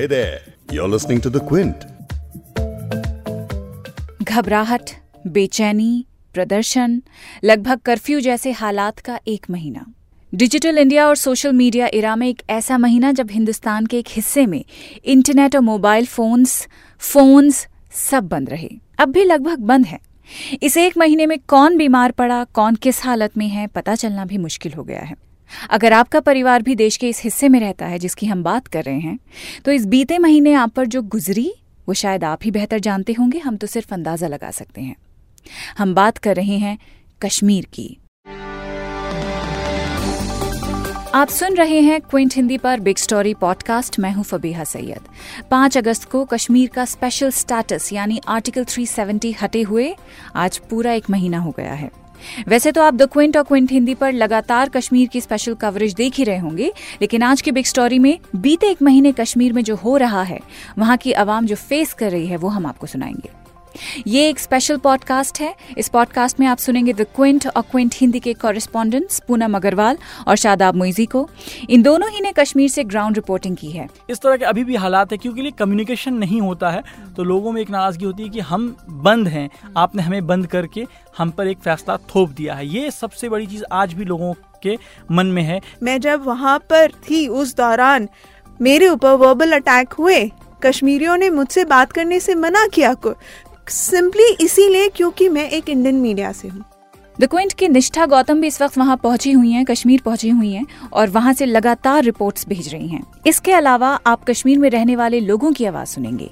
Hey there, you're listening to The Quint. घबराहट बेचैनी प्रदर्शन लगभग कर्फ्यू जैसे हालात का एक महीना। डिजिटल इंडिया और सोशल मीडिया इरा में एक ऐसा महीना जब हिंदुस्तान के एक हिस्से में इंटरनेट और मोबाइल फोन्स फोन्स सब बंद रहे। अब भी लगभग बंद है। इस एक महीने में कौन बीमार पड़ा कौन किस हालत में है पता चलना भी मुश्किल हो गया है। अगर आपका परिवार भी देश के इस हिस्से में रहता है जिसकी हम बात कर रहे हैं तो इस बीते महीने आप पर जो गुजरी, वो शायद आप ही बेहतर जानते होंगे, हम तो सिर्फ़ अंदाज़ा लगा सकते हैं। हम बात कर रहे हैं कश्मीर की। आप सुन रहे हैं क्विंट हिंदी पर बिग स्टोरी पॉडकास्ट, मैं हूँ फबीहा सैयद। पाँच अगस्त को कश्मीर का स्पेशल स्टेटस यानी आर्टिकल 370 हटे हुए, आज पूरा एक महीना हो गया है। वैसे तो आप द क्विंट और क्विंट हिंदी पर लगातार कश्मीर की स्पेशल कवरेज देख ही रहे होंगे, लेकिन आज की बिग स्टोरी में बीते एक महीने कश्मीर में जो हो रहा है, वहाँ की आवाम जो फेस कर रही है, वो हम आपको सुनाएँगे। ये एक स्पेशल पॉडकास्ट है। इस पॉडकास्ट में आप सुनेंगे द क्विंट और क्विंट हिंदी के कॉरेस्पॉन्डेंट्स पूनम अग्रवाल और शादाब मोइजी को। इन दोनों ही ने कश्मीर से ग्राउंड रिपोर्टिंग की है। इस तरह के अभी भी हालात है क्योंकि कम्युनिकेशन नहीं होता है तो लोगों में एक नाराज़गी होती है कि हम बंद हैं आपने हमें बंद करके हम पर एक फैसला थोप दिया है। ये सबसे बड़ी चीज़ आज भी लोगों के मन में है। मैं जब वहाँ पर थी उस दौरान मेरे ऊपर वर्बल अटैक हुए कश्मीरियों ने मुझसे बात करने से मना किया को सिंपली इसीलिए क्योंकि मैं एक इंडियन मीडिया से हूँ। द क्विंट की निष्ठा गौतम भी इस वक्त वहाँ पहुँची हुई हैं, कश्मीर पहुँची हुई हैं और वहाँ से लगातार रिपोर्ट्स भेज रही हैं। इसके अलावा आप कश्मीर में रहने वाले लोगों की आवाज़ सुनेंगे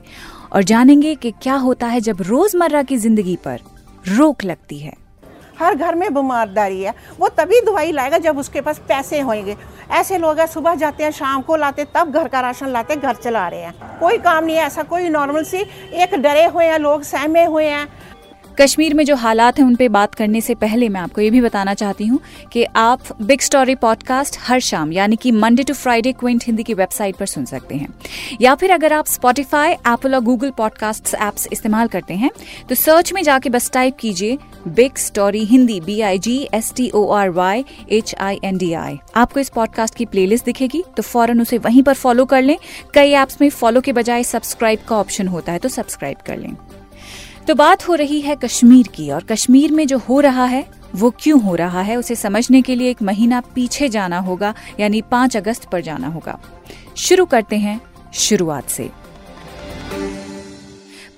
और जानेंगे कि क्या होता है जब रोज़मर्रा की ज़िंदगी पर रोक लगती है। हर घर में बीमारदारी है। वो तभी दवाई लाएगा जब उसके पास पैसे होंगे। ऐसे लोग हैं सुबह जाते हैं, शाम को लाते, तब घर का राशन लाते, घर चला रहे हैं। कोई काम नहीं है, ऐसा कोई नॉर्मल सी, एक डरे हुए हैं लोग, सहमे हुए हैं। कश्मीर में जो हालात हैं, उन पे बात करने से पहले मैं आपको ये भी बताना चाहती हूँ कि आप बिग स्टोरी पॉडकास्ट हर शाम, यानी कि Monday to Friday Quint Hindi की वेबसाइट पर सुन सकते हैं। या फिर अगर आप स्पॉटिफाई एप्पल और गूगल पॉडकास्ट एप्स इस्तेमाल करते हैं तो सर्च में जाके बस टाइप कीजिए big story Hindi B I G S T O R Y H I N D I आपको इस पॉडकास्ट की प्लेलिस्ट दिखेगी तो फ़ौरन उसे वहीं पर फॉलो कर लें। कई एप्स में फॉलो के बजाय सब्सक्राइब का ऑप्शन होता है तो सब्सक्राइब कर लें। तो बात हो रही है कश्मीर की, और कश्मीर में जो हो रहा है, वो क्यों हो रहा है, उसे समझने के लिए एक महीना पीछे जाना होगा, यानी पाँच अगस्त पर जाना होगा। शुरू करते हैं शुरुआत से।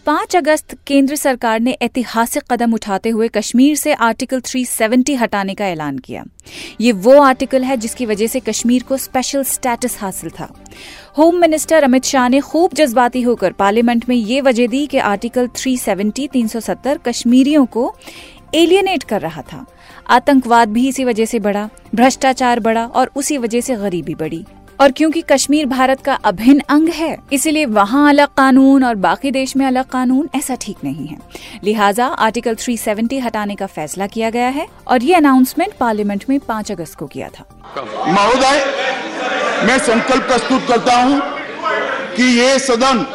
पाँच अगस्त केंद्र सरकार ने ऐतिहासिक कदम उठाते हुए कश्मीर से आर्टिकल 370 हटाने का ऐलान किया। ये वो आर्टिकल है जिसकी वजह से कश्मीर को स्पेशल स्टेटस हासिल था। होम मिनिस्टर अमित शाह ने खूब जज्बाती होकर पार्लियामेंट में ये वजह दी कि आर्टिकल 370 370 कश्मीरियों को एलियनेट कर रहा था। आतंकवाद भी इसी वजह से बढ़ा, भ्रष्टाचार बढ़ा और उसी वजह से गरीबी बढ़ी। और क्योंकि कश्मीर भारत का अभिन्न अंग है, इसीलिए वहाँ अलग कानून और बाकी देश में अलग कानून ऐसा ठीक नहीं है। लिहाजा आर्टिकल 370 हटाने का फैसला किया गया है और ये अनाउंसमेंट पार्लियामेंट में पाँच अगस्त को किया था। महोदय, मैं संकल्प प्रस्तुत करता हूँ कि ये सदन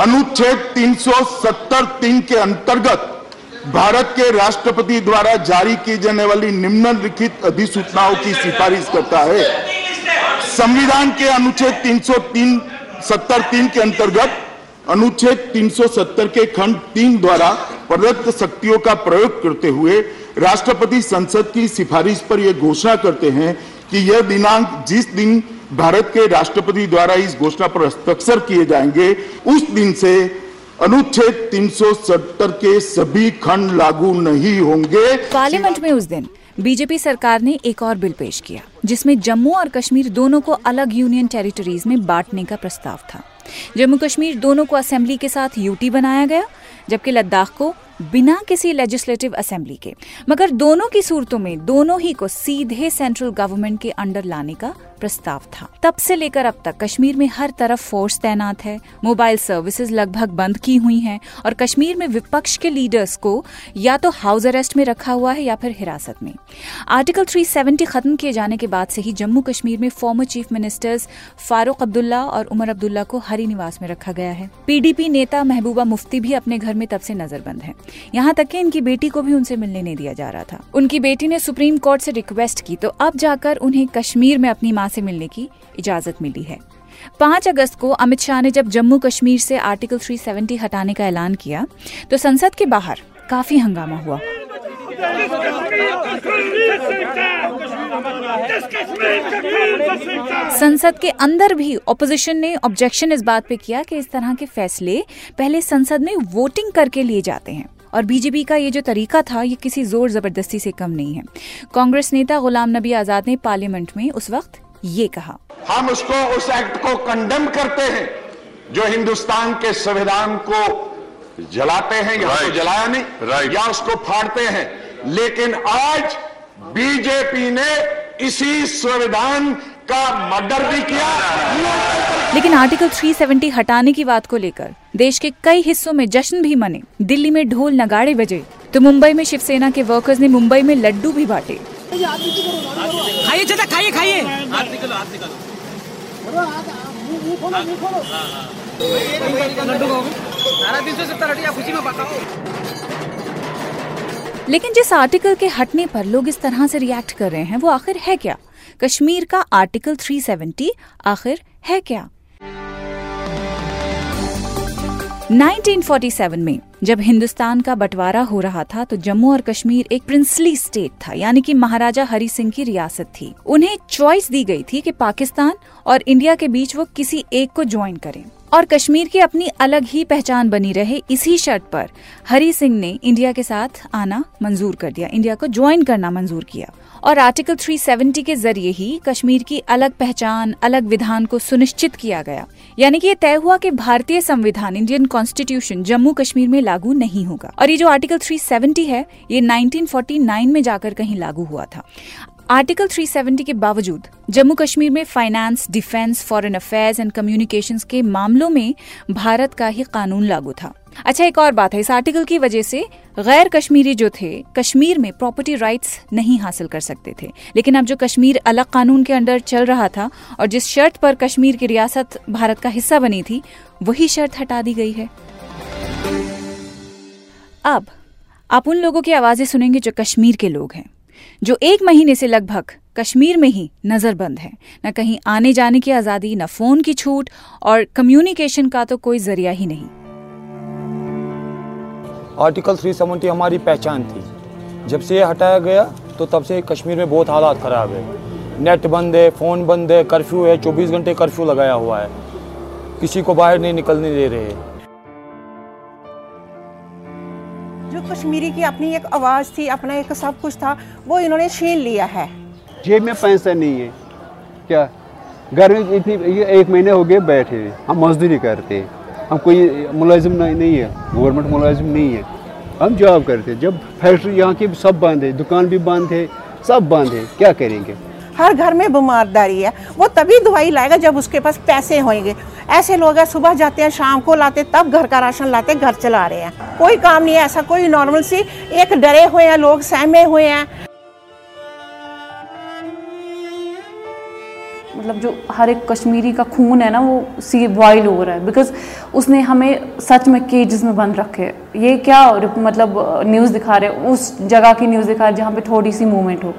अनुच्छेद 370 तीन के अंतर्गत भारत के राष्ट्रपति द्वारा जारी की जाने वाली निम्नलिखित अधिसूचनाओं की सिफारिश करता है। संविधान के अनुच्छेद 303 सत्तर तीन के अंतर्गत, अनुच्छेद 370 के खंड तीन द्वारा प्रदत्त शक्तियों का प्रयोग करते हुए राष्ट्रपति संसद की सिफारिश पर यह घोषणा करते हैं कि यह दिनांक जिस दिन भारत के राष्ट्रपति द्वारा इस घोषणा पर हस्ताक्षर किए जाएँगे, उस दिन से अनुच्छेद 370 के सभी खंड लागू नहीं होंगे। पार्लियामेंट में उस दिन। बीजेपी सरकार ने एक और बिल पेश किया, जिसमें जम्मू और कश्मीर दोनों को अलग यूनियन टेरिटरीज में बांटने का प्रस्ताव था। जम्मू कश्मीर दोनों को असेंबली के साथ यूटी बनाया गया, जबकि लद्दाख को बिना किसी लेजिस्लेटिव असेंबली के। मगर दोनों की सूरतों में दोनों ही को सीधे सेंट्रल गवर्नमेंट के अंडर लाने का प्रस्ताव था। तब से लेकर अब तक कश्मीर में हर तरफ़ फोर्स तैनात है। मोबाइल सर्विसेज़ लगभग बंद की हुई हैं और कश्मीर में विपक्ष के लीडर्स को या तो हाउस अरेस्ट में रखा हुआ है या फिर हिरासत में। आर्टिकल 370 खत्म किए जाने के बाद से ही जम्मू कश्मीर में former chief ministers Farooq Abdullah और उमर अब्दुल्ला को हरी निवास में रखा गया है। पीडीपी नेता महबूबा मुफ्ती भी अपने घर में तब से नजरबंद है। यहाँ तक कि इनकी बेटी को भी उनसे मिलने नहीं दिया जा रहा था। उनकी बेटी ने सुप्रीम कोर्ट से रिक्वेस्ट की तो अब जाकर उन्हें कश्मीर में अपनी माँ से मिलने की इजाज़त मिली है। पाँच अगस्त को अमित शाह ने जब जम्मू कश्मीर से आर्टिकल 370 हटाने का ऐलान किया तो संसद के बाहर काफ़ी हंगामा हुआ। संसद के अंदर भी ऑपोजिशन ने ऑब्जेक्शन इस बात पे किया कि इस तरह के फैसले पहले संसद में वोटिंग करके लिए जाते हैं। और बीजेपी का ये जो तरीका था ये किसी ज़ोर ज़बरदस्ती से कम नहीं है। कांग्रेस नेता गुलाम नबी आज़ाद ने पार्लियामेंट में उस वक्त ये कहा। हम उसको उस एक्ट को कंडेम करते हैं जो हिंदुस्तान के संविधान को जलाते हैं या तो जलाया नहीं या उसको फाड़ते हैं। लेकिन आज बीजेपी ने इसी संविधान का मर्डर भी किया। लेकिन आर्टिकल 370 हटाने की बात को लेकर देश के कई हिस्सों में जश्न भी मने। दिल्ली में ढोल नगाड़े बजे तो मुंबई में शिवसेना के वर्कर्स ने मुंबई में लड्डू भी बांटे। खाइए चाचा खाइए खाइए। लेकिन जिस आर्टिकल के हटने पर लोग इस तरह से रिएक्ट कर रहे हैं वो आखिर है क्या? कश्मीर का आर्टिकल 370 आखिर है क्या? 1947 में, जब हिंदुस्तान का बंटवारा हो रहा था तो जम्मू और कश्मीर एक प्रिंसली स्टेट था, यानी कि महाराजा हरि सिंह की रियासत थी। उन्हें चॉइस दी गई थी कि पाकिस्तान और इंडिया के बीच वो किसी एक को ज्वाइन करें। और कश्मीर की अपनी अलग ही पहचान बनी रहे इसी शर्त पर। हरी सिंह ने इंडिया के साथ आना मंजूर कर दिया। इंडिया को ज्वाइन करना मंजूर किया। और आर्टिकल 370 के ज़रिए ही कश्मीर की अलग पहचान, अलग विधान को सुनिश्चित किया गया। यानी कि ये तय हुआ कि भारतीय संविधान, इंडियन कॉन्स्टिट्यूशन जम्मू कश्मीर में लागू नहीं होगा। और ये जो आर्टिकल 370 है, ये 1949 में जाकर कहीं लागू हुआ था। आर्टिकल 370 के बावजूद जम्मू कश्मीर में finance defence foreign affairs and communications के मामलों में भारत का ही कानून लागू था। अच्छा एक और बात है, इस आर्टिकल की वजह से गैर कश्मीरी जो थे, कश्मीर में प्रॉपर्टी राइट्स नहीं हासिल कर सकते थे। लेकिन अब जो कश्मीर अलग कानून के अंडर चल रहा था और जिस शर्त पर कश्मीर की रियासत भारत का हिस्सा बनी थी, वही शर्त हटा दी गई है। अब, आप उन लोगों की आवाज़ें सुनेंगे जो कश्मीर के लोग हैं। जो एक महीने से लगभग कश्मीर में ही नजरबंद है। न कहीं आने जाने की आज़ादी, न फ़ोन की छूट और कम्युनिकेशन का तो कोई ज़रिया ही नहीं। आर्टिकल 370 हमारी पहचान थी। जब से ये हटाया गया तो तब से कश्मीर में बहुत हालात ख़राब है। नेट बंद है फ़ोन बंद है कर्फ्यू है 24 घंटे कर्फ्यू लगाया हुआ है। किसी को बाहर नहीं निकलने दे रहे। कश्मीरी की अपनी एक आवाज़ थी अपना एक सब कुछ था वो इन्होंने छीन लिया है। जेब में पैसा नहीं है। क्या? घर में इतनी ये एक महीने हो गए बैठे हैं। हम मजदूरी करते। हैं हम कोई मुलाजिम नहीं, नहीं है। गवर्नमेंट मुलाजिम नहीं है। हम जॉब करते हैं। जब फैक्ट्री यहाँ की सब बंद है दुकान भी बंद है सब बंद है। क्या करेंगे? हर घर में बीमारदारी है। वो तभी दवाई लाएगा जब उसके पास पैसे होंगे। ऐसे लोग हैं, सुबह जाते हैं, शाम को लाते, तब घर का राशन लाते, घर चला रहे हैं। कोई काम नहीं है, ऐसा कोई नॉर्मल सी, एक डरे हुए हैं लोग, सहमे हुए हैं। मतलब जो हर एक कश्मीरी का खून है ना, वो सी बॉयल हो रहा है। बिकॉज़ उसने हमें सच में केजेस में बंद रखे। ये क्या मतलब न्यूज़ दिखा रहे उस जगह की न्यूज़ दिखा रहे जहाँ पे थोड़ी सी मूवमेंट हो।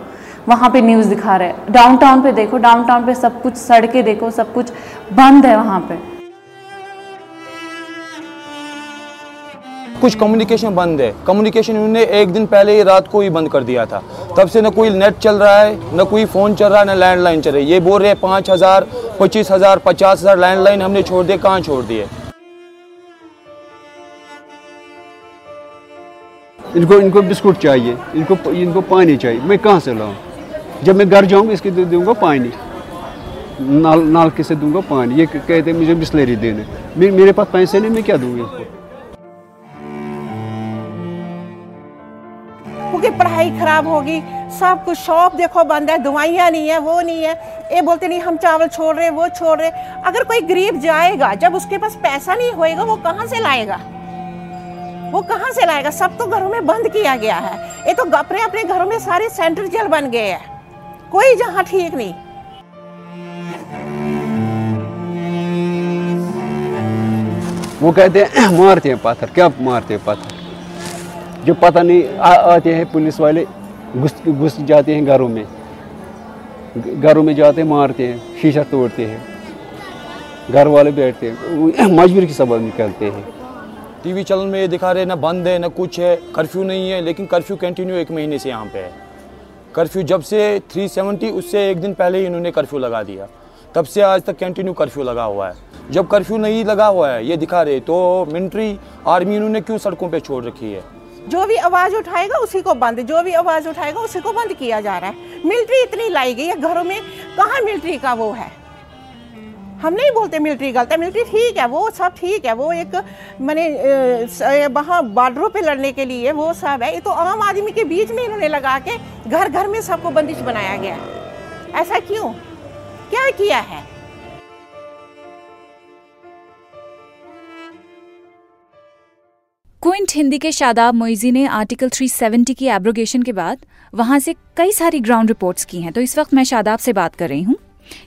वहाँ पे न्यूज़ दिखा रहे हैं। डाउनटाउन पे देखो डाउनटाउन पे सब कुछ सड़कें देखो सब कुछ बंद है वहाँ पे। कुछ कम्युनिकेशन बंद है। कम्युनिकेशन उन्होंने एक दिन पहले ही रात को ही बंद कर दिया था। तब से न कोई नेट चल रहा है न कोई फ़ोन चल रहा है न लैंडलाइन चल रही है। ये बोल रहे हैं पाँच हज़ार पच्चीस हज़ार पचास हज़ार लैंडलाइन हमने छोड़ दिए कहाँ छोड़ दिए? इनको इनको बिस्कुट चाहिए इनको इनको पानी चाहिए। मैं कहाँ से लाऊं? जब मैं घर जाऊँगा, इसके दे दूँगा पानी। नाल नाल से दूँगा पानी। ये कहते मुझे बिस्लेरी देने। मे- मेरे पास पैसे नहीं, मैं क्या दूँगा इसको? क्योंकि पढ़ाई खराब होगी, सब कुछ शॉप देखो बंद है, दवाइयाँ नहीं है, वो नहीं है। ये बोलते नहीं, हम चावल छोड़ रहे, वो छोड़ रहे। अगर कोई गरीब जाएगा, जब उसके पास पैसा नहीं होएगा, वो कहाँ से लाएगा? वो कहाँ से लाएगा? सब तो घरों में बंद किया गया है। ये तो अपने अपने घरों में सारे सेंटर जेल बन गए हैं। कोई जहाँ ठीक नहीं। वो कहते हैं मारते हैं पत्थर क्या मारते हैं पत्थर जो पता नहीं आ, आते हैं पुलिस वाले घुस घुस जाते हैं घरों में। घरों में जाते हैं मारते हैं शीशा तोड़ते हैं। घर वाले बैठते हैं मजबूरी की सबब निकलते हैं। टीवी चैनल में ये दिखा रहे ना बंद है ना कुछ है कर्फ्यू नहीं है लेकिन कर्फ्यू कंटिन्यू एक महीने से यहाँ पे है। कर्फ्यू, जब से 370 उससे एक दिन पहले ही इन्होंने कर्फ्यू लगा दिया। तब से आज तक कंटिन्यू कर्फ्यू लगा हुआ है। जब कर्फ्यू नहीं लगा हुआ है, ये दिखा रहे तो मिलिट्री आर्मी इन्होंने क्यों सड़कों पे छोड़ रखी है? जो भी आवाज़ उठाएगा, उसी को बंद, जो भी आवाज़ उठाएगा, उसी को बंद किया जा रहा है। मिलिट्री इतनी लाई गई है, घरों में कहाँ मिलिट्री का वो है? हम नहीं बोलते मिलिट्री गलत है मिलिट्री ठीक है, वो सब ठीक है, वो एक, मैंने वहाँ बॉर्डरों पे लड़ने के लिए वो सब है, ये तो आम आदमी के बीच में इन्होंने लगा के घर घर में सबको बंदिश बनाया गया है। ऐसा क्यों? क्या किया है? क्विंट हिंदी के शादाब मोइजी ने आर्टिकल 370 की एब्रोगेशन के बाद वहाँ से कई सारी ग्राउंड रिपोर्ट्स की हैं तो इस वक्त मैं शादाब से बात कर रही हूँ।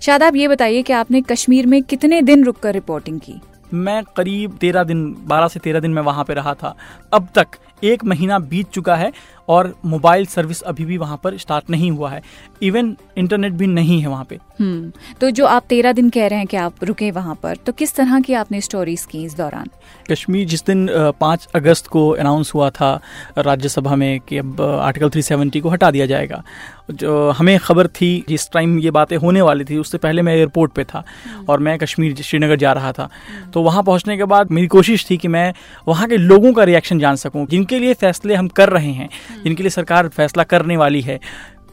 शादाब, ये बताइए कि आपने कश्मीर में कितने दिन रुक कर रिपोर्टिंग की? मैं करीब तेरह दिन, बारह से तेरह दिन में वहाँ पे रहा था। अब तक एक महीना बीत चुका है और मोबाइल सर्विस अभी भी वहाँ पर स्टार्ट नहीं हुआ है। इवन इंटरनेट भी नहीं है वहाँ पे। हम्म तो जो आप तेरह दिन कह रहे हैं कि आप रुके वहाँ पर तो किस तरह की आपने स्टोरीज की इस दौरान? कश्मीर जिस दिन पाँच अगस्त को अनाउंस हुआ था राज्यसभा में कि अब आर्टिकल 370 को हटा दिया जाएगा। जो हमें खबर थी जिस टाइम ये बातें होने वाली थी उससे पहले मैं एयरपोर्ट पे था और मैं कश्मीर श्रीनगर जा रहा था। तो वहाँ पहुँचने के बाद मेरी कोशिश थी कि मैं वहाँ के लोगों का रिएक्शन जान सकूँ जिनके लिए फैसले हम कर रहे हैं। जिनके लिए सरकार फैसला करने वाली है।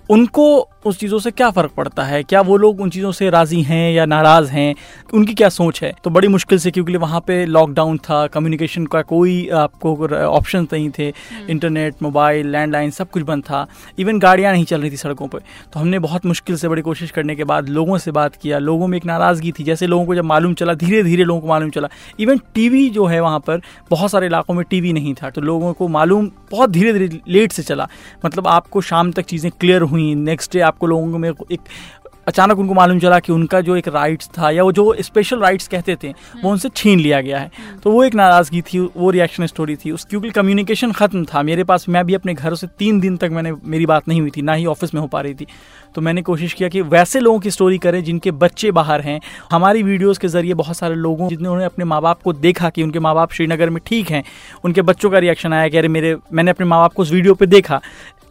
उनको उस चीज़ों से क्या फ़र्क पड़ता है? क्या वो लोग उन चीज़ों से राज़ी हैं या नाराज़ हैं? उनकी क्या सोच है? तो बड़ी मुश्किल से क्योंकि वहाँ पे लॉकडाउन था कम्युनिकेशन का कोई आपको ऑप्शन नहीं थे इंटरनेट मोबाइल लैंडलाइन सब कुछ बंद था। इवन गाड़ियाँ नहीं चल रही थी सड़कों पर तो हमने बहुत मुश्किल से बड़ी कोशिश करने के बाद लोगों से बात किया। लोगों में एक नाराज़गी थी जैसे लोगों को जब मालूम चला धीरे धीरे लोगों को मालूम चला। इवन टीवी जो है वहाँ पर बहुत सारे इलाकों में टीवी नहीं था। तो लोगों को मालूम बहुत धीरे धीरे लेट से चला। मतलब आपको शाम तक चीज़ें क्लियर हुई नेक्स्ट डे आपको लोगों में एक अचानक उनको मालूम चला कि उनका जो एक राइट्स था या वो जो स्पेशल राइट्स कहते थे वो उनसे छीन लिया गया है। तो वो एक नाराज़गी थी वो रिएक्शन स्टोरी थी। उस क्योंकि कम्युनिकेशन ख़त्म था। मेरे पास मैं भी अपने घर से तीन दिन तक मैंने मेरी बात नहीं हुई थी ना ही ऑफ़िस में हो पा रही थी। तो मैंने कोशिश किया कि वैसे लोगों की स्टोरी करें जिनके बच्चे बाहर हैं। हमारी वीडियोज़ के ज़रिए बहुत सारे लोगों जिन्होंने अपने माँ बाप को देखा कि उनके माँ बाप श्रीनगर में ठीक हैं उनके बच्चों का रिएक्शन आया कि अरे मेरे मैंने अपने माँ बाप को उस वीडियो पर देखा।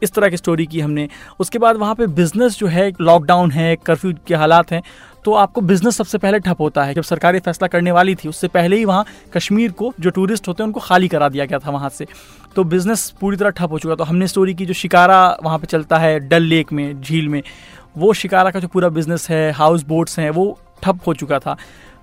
इस तरह की स्टोरी की हमने। उसके बाद वहाँ पे बिज़नेस जो है लॉकडाउन है कर्फ्यू के हालात हैं तो आपको बिज़नेस सबसे पहले ठप होता है। जब सरकारी फैसला करने वाली थी, उससे पहले ही वहाँ कश्मीर को जो टूरिस्ट होते हैं, उनको खाली करा दिया गया था वहाँ से। तो बिज़नेस पूरी तरह ठप हो चुका तो हमने स्टोरी की जो शिकारा वहाँ पे चलता है, डल लेक में, झील में, वो शिकारा का जो पूरा बिज़नेस है हाउस बोट्स हैं, वो ठप हो चुका था।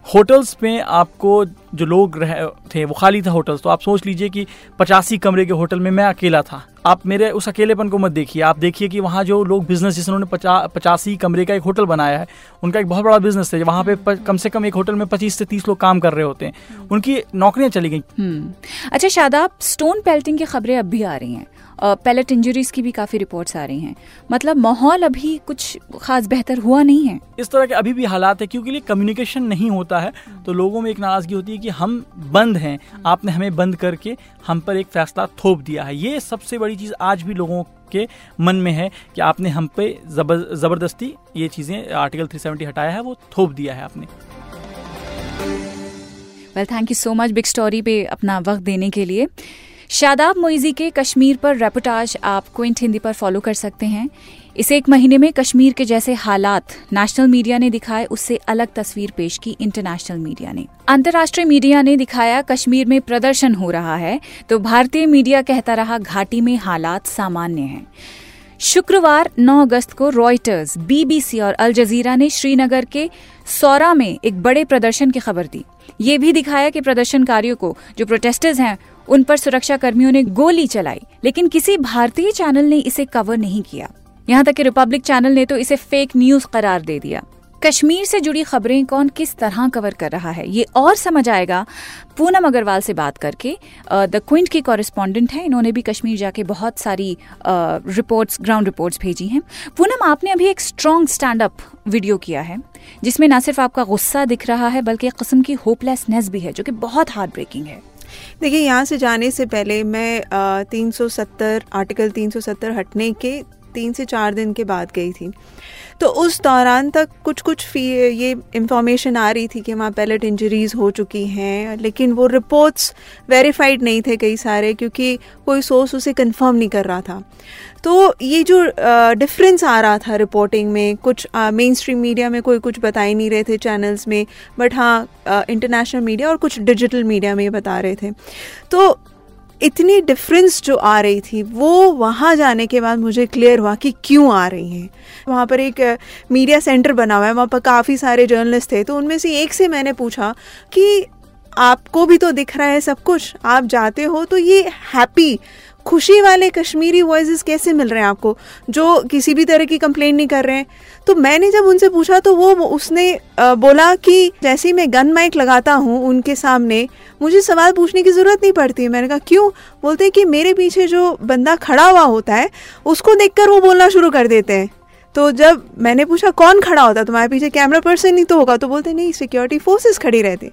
होटल्स में आपको जो लोग रह थे वो खाली था होटल्स। तो आप सोच लीजिए कि पचासी कमरे के होटल में मैं अकेला था। आप मेरे उस अकेलेपन को मत देखिए। आप देखिए कि वहाँ जो लोग बिज़नेस जिसने पचा पचासी कमरे का एक होटल बनाया है उनका एक बहुत बड़ा बिज़नेस है। वहाँ पे प, कम से कम एक होटल में पच्चीस से तीस लोग काम कर रहे होते हैं। उनकी नौकरियाँ चली गई। हम्म। अच्छा शादाब स्टोन पेल्टिंग की खबरें अब भी आ रही हैं। पैलेट इंजरीज की भी काफ़ी रिपोर्ट्स आ रही हैं। मतलब माहौल अभी कुछ खास बेहतर हुआ नहीं है। इस तरह के अभी भी हालात है क्योंकि कम्युनिकेशन नहीं होता है तो लोगों में एक नाराज़गी होती है कि हम बंद हैं आपने हमें बंद करके हम पर एक फैसला थोप दिया है। ये सबसे बड़ी चीज़ आज भी लोगों के मन में है कि आपने हम पे ज़बरदस्ती ये चीज़ें आर्टिकल 370 हटाया है वो थोप दिया है आपने। Well thank you so much big story पे अपना वक्त देने के लिए। शादाब मोइजी के कश्मीर पर रेपोटाज आप क्विंट हिंदी पर फॉलो कर सकते हैं। इस एक महीने में कश्मीर के जैसे हालात नेशनल मीडिया ने दिखाए, उससे अलग तस्वीर पेश की इंटरनेशनल मीडिया ने। अंतर्राष्ट्रीय मीडिया ने दिखाया, कश्मीर में प्रदर्शन हो रहा है तो भारतीय मीडिया कहता रहा, घाटी में हालात सामान्य हैं। शुक्रवार 9 अगस्त को रॉयटर्स बीबीसी और अल जजीरा ने श्रीनगर के सौरा में एक बड़े प्रदर्शन की खबर दी। ये भी दिखाया कि प्रदर्शनकारियों को, जो प्रोटेस्टर्स हैं उन पर सुरक्षा कर्मियों ने गोली चलाई, लेकिन किसी भारतीय चैनल ने इसे कवर नहीं किया। यहाँ तक कि रिपब्लिक चैनल ने तो इसे फेक न्यूज़ करार दे दिया। कश्मीर से जुड़ी खबरें कौन किस तरह कवर कर रहा है, ये और समझ आएगा। पूनम अग्रवाल से बात करके द क्विंट की कॉरेस्पॉन्डेंट है, इन्होंने भी कश्मीर जाके बहुत सारी रिपोर्ट्स ग्राउंड रिपोर्ट्स भेजी हैं। पूनम, आपने अभी एक स्ट्रॉन्ग स्टैंड अप वीडियो किया है, जिसमें न सिर्फ़ आपका गुस्सा दिख रहा है, बल्कि एक किस्म की होपलेसनेस भी है, जो कि बहुत हार्ट ब्रेकिंग है। देखिए, यहाँ से जाने से पहले मैं तीन सौ सत्तर, आर्टिकल तीन सौ सत्तर हटने के तीन से चार दिन के बाद गई थी। तो उस दौरान तक कुछ कुछ ये इंफॉर्मेशन आ रही थी कि वहाँ पैलेट इंजरीज हो चुकी हैं, लेकिन वो रिपोर्ट्स वेरीफाइड नहीं थे कई सारे क्योंकि कोई सोर्स उसे कंफर्म नहीं कर रहा था। तो ये जो डिफरेंस आ रहा था रिपोर्टिंग में, कुछ मेन स्ट्रीम मीडिया में कोई कुछ बता ही नहीं रहे थे चैनल्स में बट हाँ इंटरनेशनल मीडिया और कुछ डिजिटल मीडिया में बता रहे थे। तो इतनी डिफरेंस जो आ रही थी, वो वहाँ जाने के बाद मुझे क्लियर हुआ कि क्यों आ रही हैं। वहाँ पर एक मीडिया सेंटर बना हुआ है, वहाँ पर काफ़ी सारे जर्नलिस्ट थे तो उनमें से एक से मैंने पूछा कि आपको भी तो दिख रहा है सब कुछ, आप जाते हो तो ये हैप्पी खुशी वाले कश्मीरी वॉइस कैसे मिल रहे हैं आपको? जो किसी भी तरह की कंप्लेन नहीं कर रहे हैं। तो मैंने जब उनसे पूछा तो वो उसने बोला कि जैसे ही मैं गन माइक लगाता हूँ उनके सामने, मुझे सवाल पूछने की ज़रूरत नहीं पड़ती। मैंने कहा, क्यों? बोलते हैं कि मेरे पीछे जो बंदा खड़ा हुआ होता है, उसको देखकर वो बोलना शुरू कर देते हैं। तो जब मैंने पूछा, कौन खड़ा होता तुम्हारे पीछे कैमरा पर्सन ही तो होगा। तो बोलते नहीं सिक्योरिटी फोर्सेस खड़ी रहती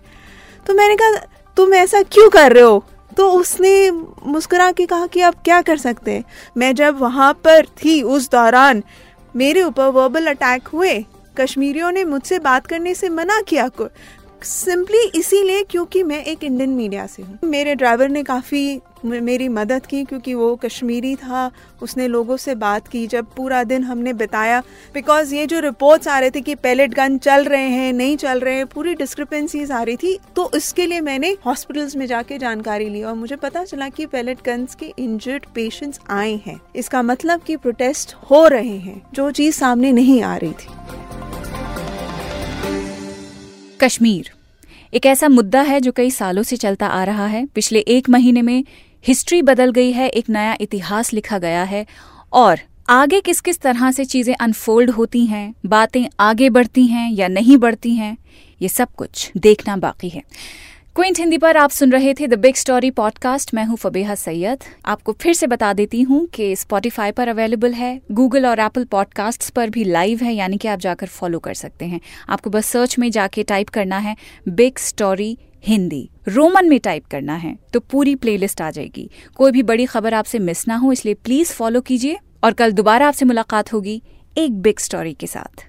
तो मैंने कहा, तुम ऐसा क्यों कर रहे हो? तो उसने मुस्कुरा के कहा कि आप क्या कर सकते हैं? मैं जब वहाँ पर थी उस दौरान, मेरे ऊपर वर्बल अटैक हुए। कश्मीरियों ने मुझसे बात करने से मना किया सिंपली इसीलिए क्योंकि मैं एक इंडियन मीडिया से हूँ। मेरे ड्राइवर ने काफ़ी मेरी मदद की क्योंकि वो कश्मीरी था। उसने लोगों से बात की, जब पूरा दिन हमने बिताया। बिकॉज़ ये जो रिपोर्ट्स आ रहे थे कि पैलेट गन चल रहे हैं, नहीं चल रहे हैं, पूरी डिस्क्रिपेंसीज आ रही थी तो इसके लिए मैंने हॉस्पिटल्स में जाके जानकारी ली और मुझे पता चला कि पैलेट गन्स के इंजर्ड पेशेंट्स आए हैं। इसका मतलब कि प्रोटेस्ट हो रहे हैं, जो चीज़ सामने नहीं आ रही थी। कश्मीर। एक ऐसा मुद्दा है जो कई सालों से चलता आ रहा है। पिछले एक महीने में हिस्ट्री बदल गई है, एक नया इतिहास लिखा गया है और आगे किस किस तरह से चीज़ें अनफोल्ड होती हैं, बातें आगे बढ़ती हैं या नहीं बढ़ती हैं, ये सब कुछ देखना बाकी है। क्विंट हिंदी पर आप सुन रहे थे द बिग स्टोरी पॉडकास्ट मैं हूँ फबेहा सैयद। आपको फिर से बता देती हूँ कि स्पॉटिफाई पर अवेलेबल है गूगल और एप्पल पॉडकास्ट पर भी लाइव है, यानी कि आप जाकर फॉलो कर सकते हैं। आपको बस सर्च में जाके टाइप करना है बिग स्टोरी हिंदी। रोमन में टाइप करना है तो पूरी प्लेलिस्ट आ जाएगी। कोई भी बड़ी खबर आपसे मिस ना हो, इसलिए प्लीज़ फॉलो कीजिए और कल दोबारा आपसे मुलाकात होगी एक बिग स्टोरी के साथ।